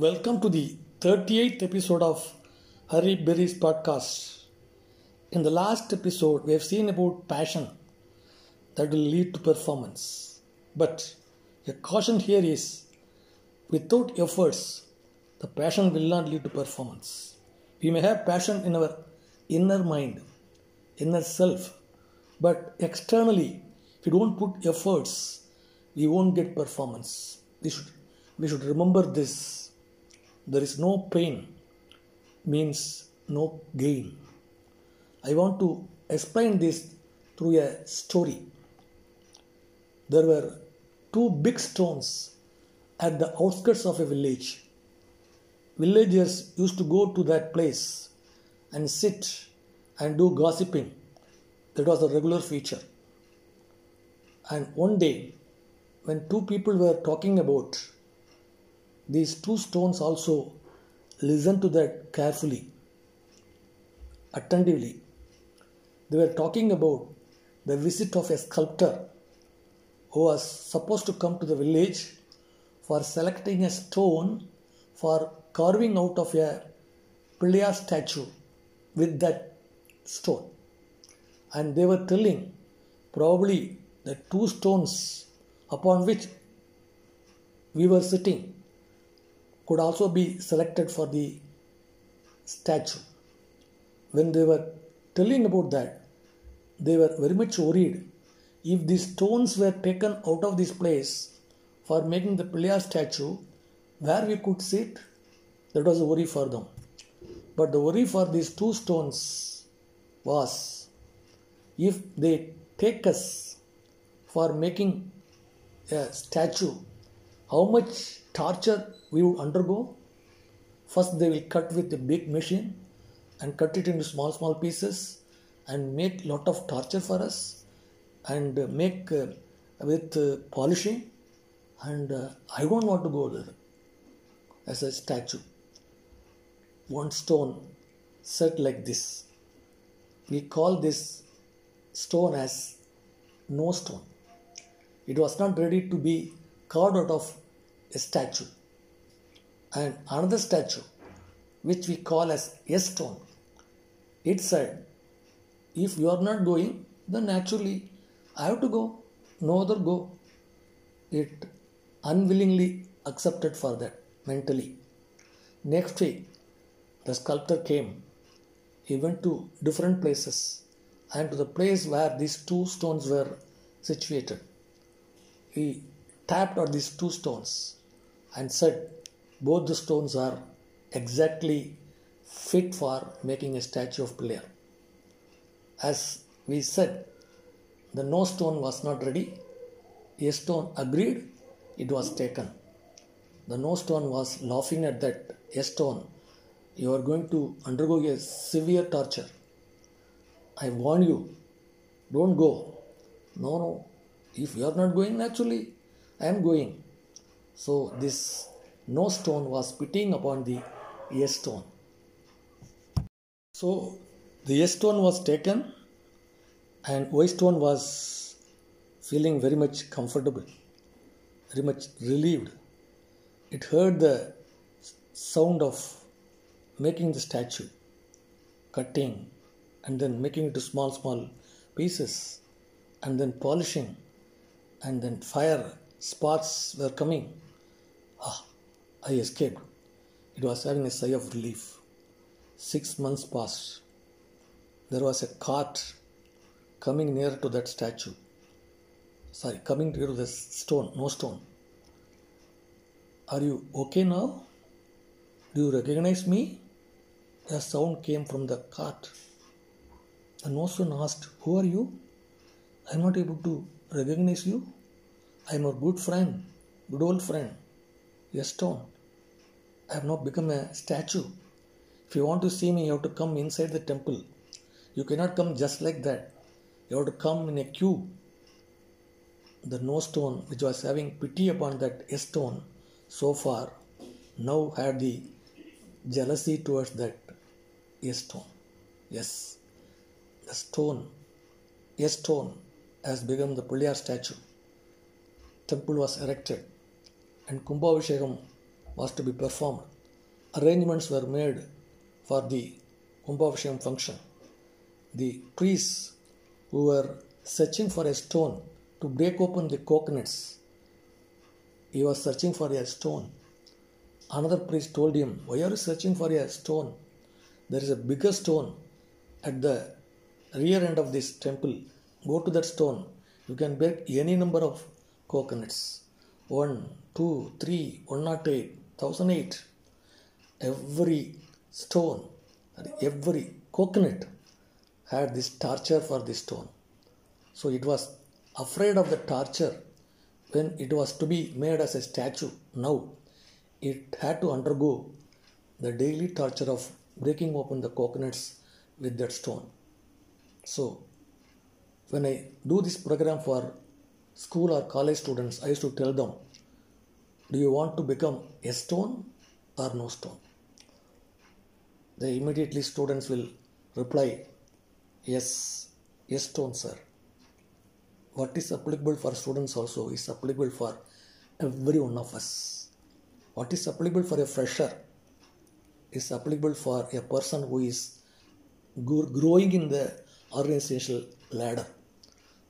Welcome to the 38th episode of Harry Berry's podcast. In the last episode, we have seen about passion that will lead to performance. But a caution here is without efforts, the passion will not lead to performance. We may have passion in our inner mind, inner self, but externally, if we don't put efforts, we won't get performance. We should, we should remember this there is no pain means no gain. I want to explain this through a story. There were two big stones at the outskirts of a village. Villagers used to go to that place and sit and do gossiping. That was a regular feature. And one day, when two people were talking about these two stones also listened to that carefully, attentively. They were talking about the visit of a sculptor who was supposed to come to the village for selecting a stone for carving out of a Pillayar statue with that stone. And they were telling probably the two stones upon which we were sitting could also be selected for the statue. When they were telling about that, they were very much worried if these stones were taken out of this place for making the Pillayar statue, where we could sit, that was a worry for them. But the worry for these two stones was if they take us for making a statue, how much torture we would undergo. First, they will cut with a big machine and cut it into small, small pieces and make lot of torture for us and make uh, with uh, polishing. And uh, I don't want to go there as a statue. One stone set like this. We call this stone as no stone. It was not ready to be carved out of a statue. And another statue which we call as a stone it said if you are not going then naturally i have to go. No other go. It unwillingly accepted for that mentally. Next week the sculptor came. He went to different places and to the place where these two stones were situated. He tapped on these two stones and said both the stones are exactly fit for making a statue of Pillayar. As we said, the no stone was not ready. A stone agreed, it was taken. The no stone was laughing at that. A stone, you are going to undergo a severe torture. I warn you, don't go. No, no. If you are not going, naturally, I am going. So, this no stone was pitying upon the yes stone. So the yes stone was taken and Y stone was feeling very much comfortable, very much relieved. It heard the sound of making the statue, cutting and then making it to small, small pieces and then polishing and then fire sparks were coming. Ah, I escaped. It was having a sigh of relief. Six months passed. There was a cart coming near to that statue. Sorry, coming near to the stone, no stone. Are you okay now? Do you recognize me? A sound came from the cart. The no stone asked, Who are you? I am not able to recognize you. I am a good friend, good old friend a stone. I have not become a statue. If you want to see me, you have to come inside the temple. You cannot come just like that. You have to come in a queue. The no stone, which was having pity upon that stone so far, now had the jealousy towards that stone. Yes, the stone, a stone, has become the Pillayar statue. Temple was erected and Kumbhabhishekam was to be performed. Arrangements were made for the Kumbhavasham function. The priests who were searching for a stone to break open the coconuts, he was searching for a stone. Another priest told him, Why are you searching for a stone? There is a bigger stone at the rear end of this temple. Go to that stone. You can break any number of coconuts. One, two, three, one not eight, thousand eight. Every stone, every coconut had this torture for this stone. So it was afraid of the torture when it was to be made as a statue. Now it had to undergo the daily torture of breaking open the coconuts with that stone. So when I do this program for school or college students, I used to tell them, Do you want to become a stone or no stone? The immediately students will reply, Yes, yes, stone, sir. What is applicable for students also is applicable for every one of us. What is applicable for a fresher is applicable for a person who is growing in the organizational ladder.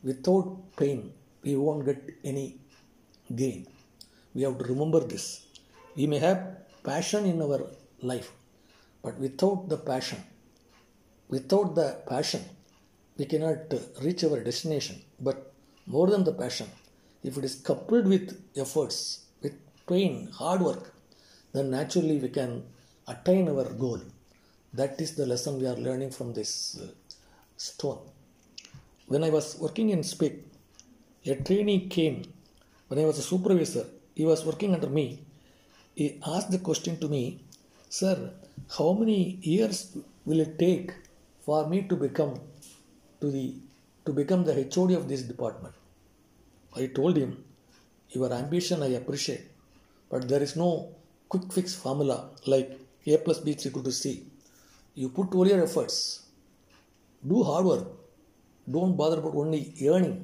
Without pain, we won't get any gain. We have to remember this. We may have passion in our life, but without the passion, without the passion, we cannot reach our destination. But more than the passion, if it is coupled with efforts, with pain, hard work, then naturally we can attain our goal. That is the lesson we are learning from this uh, stone. When I was working in SPIC, a trainee came. When I was a supervisor, he was working under me. He asked the question to me, Sir, how many years will it take for me to become to the to become the HOD of this department? I told him, Your ambition I appreciate, but there is no quick fix formula like A plus B is equal to C you put all your efforts do hard work don't bother about only earning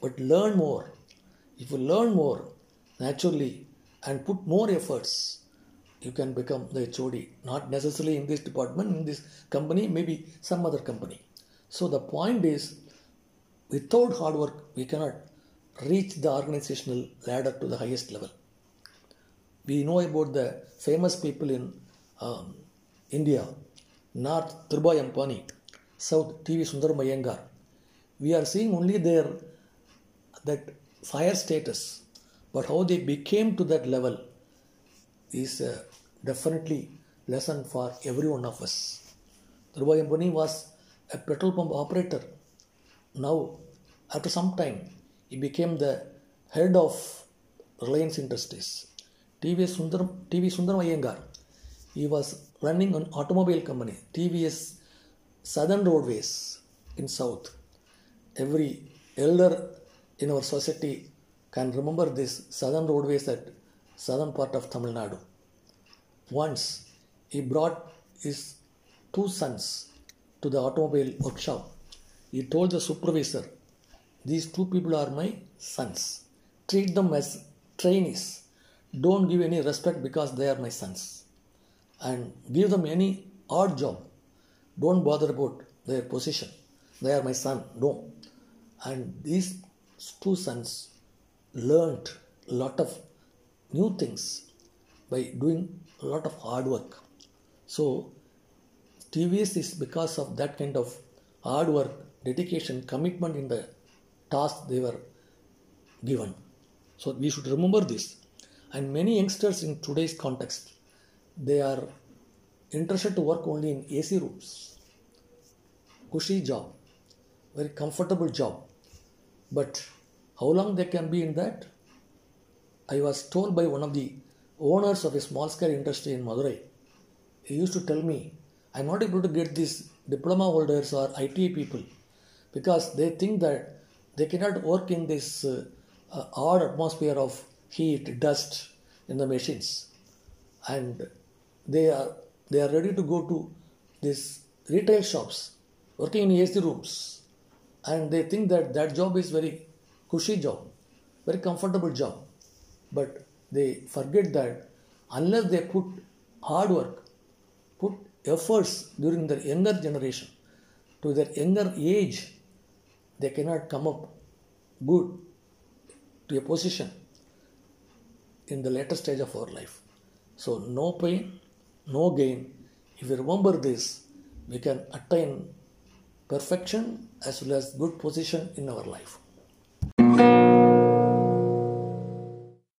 but learn more. If you learn more naturally and put more efforts you can become the HOD not necessarily in this department in this company maybe some other company. So the point is without hard work we cannot reach the organizational ladder to the highest level. We know about the famous people in um, India. North Dhirubhai Ambani, South TV Sundaram Iyengar. We are seeing only their that fire status, but how they became to that level is uh, definitely lesson for every one of us. Dhirubhai Ambani was a petrol pump operator. Now, after some time, he became the head of Reliance Industries. TV Sundaram, TV Sundaram Iyengar he was running an automobile company, TVS Southern Roadways in South. Every elder in our society can remember this Southern Roadways at southern part of Tamil Nadu. Once he brought his two sons to the automobile workshop. He told the supervisor, These two people are my sons. Treat them as trainees. Don't give any respect because they are my sons and give them any odd job. Don't bother about their position. They are my son. No. And these two sons learned a lot of new things by doing a lot of hard work. So, TVS is because of that kind of hard work, dedication, commitment in the task they were given. So, we should remember this. And many youngsters in today's context they are interested to work only in AC rooms. Cushy job, very comfortable job. But how long they can be in that? I was told by one of the owners of a small scale industry in Madurai. He used to tell me, I'm not able to get these diploma holders or IT people because they think that they cannot work in this uh, uh, odd atmosphere of heat, dust in the machines. And they are they are ready to go to these retail shops working in AC rooms and they think that that job is very cushy job very comfortable job but they forget that unless they put hard work, put efforts during their younger generation, to their younger age, they cannot come up good to a position in the later stage of our life. So, no pain, no gain. If we remember this, we can attain perfection as well as good position in our life.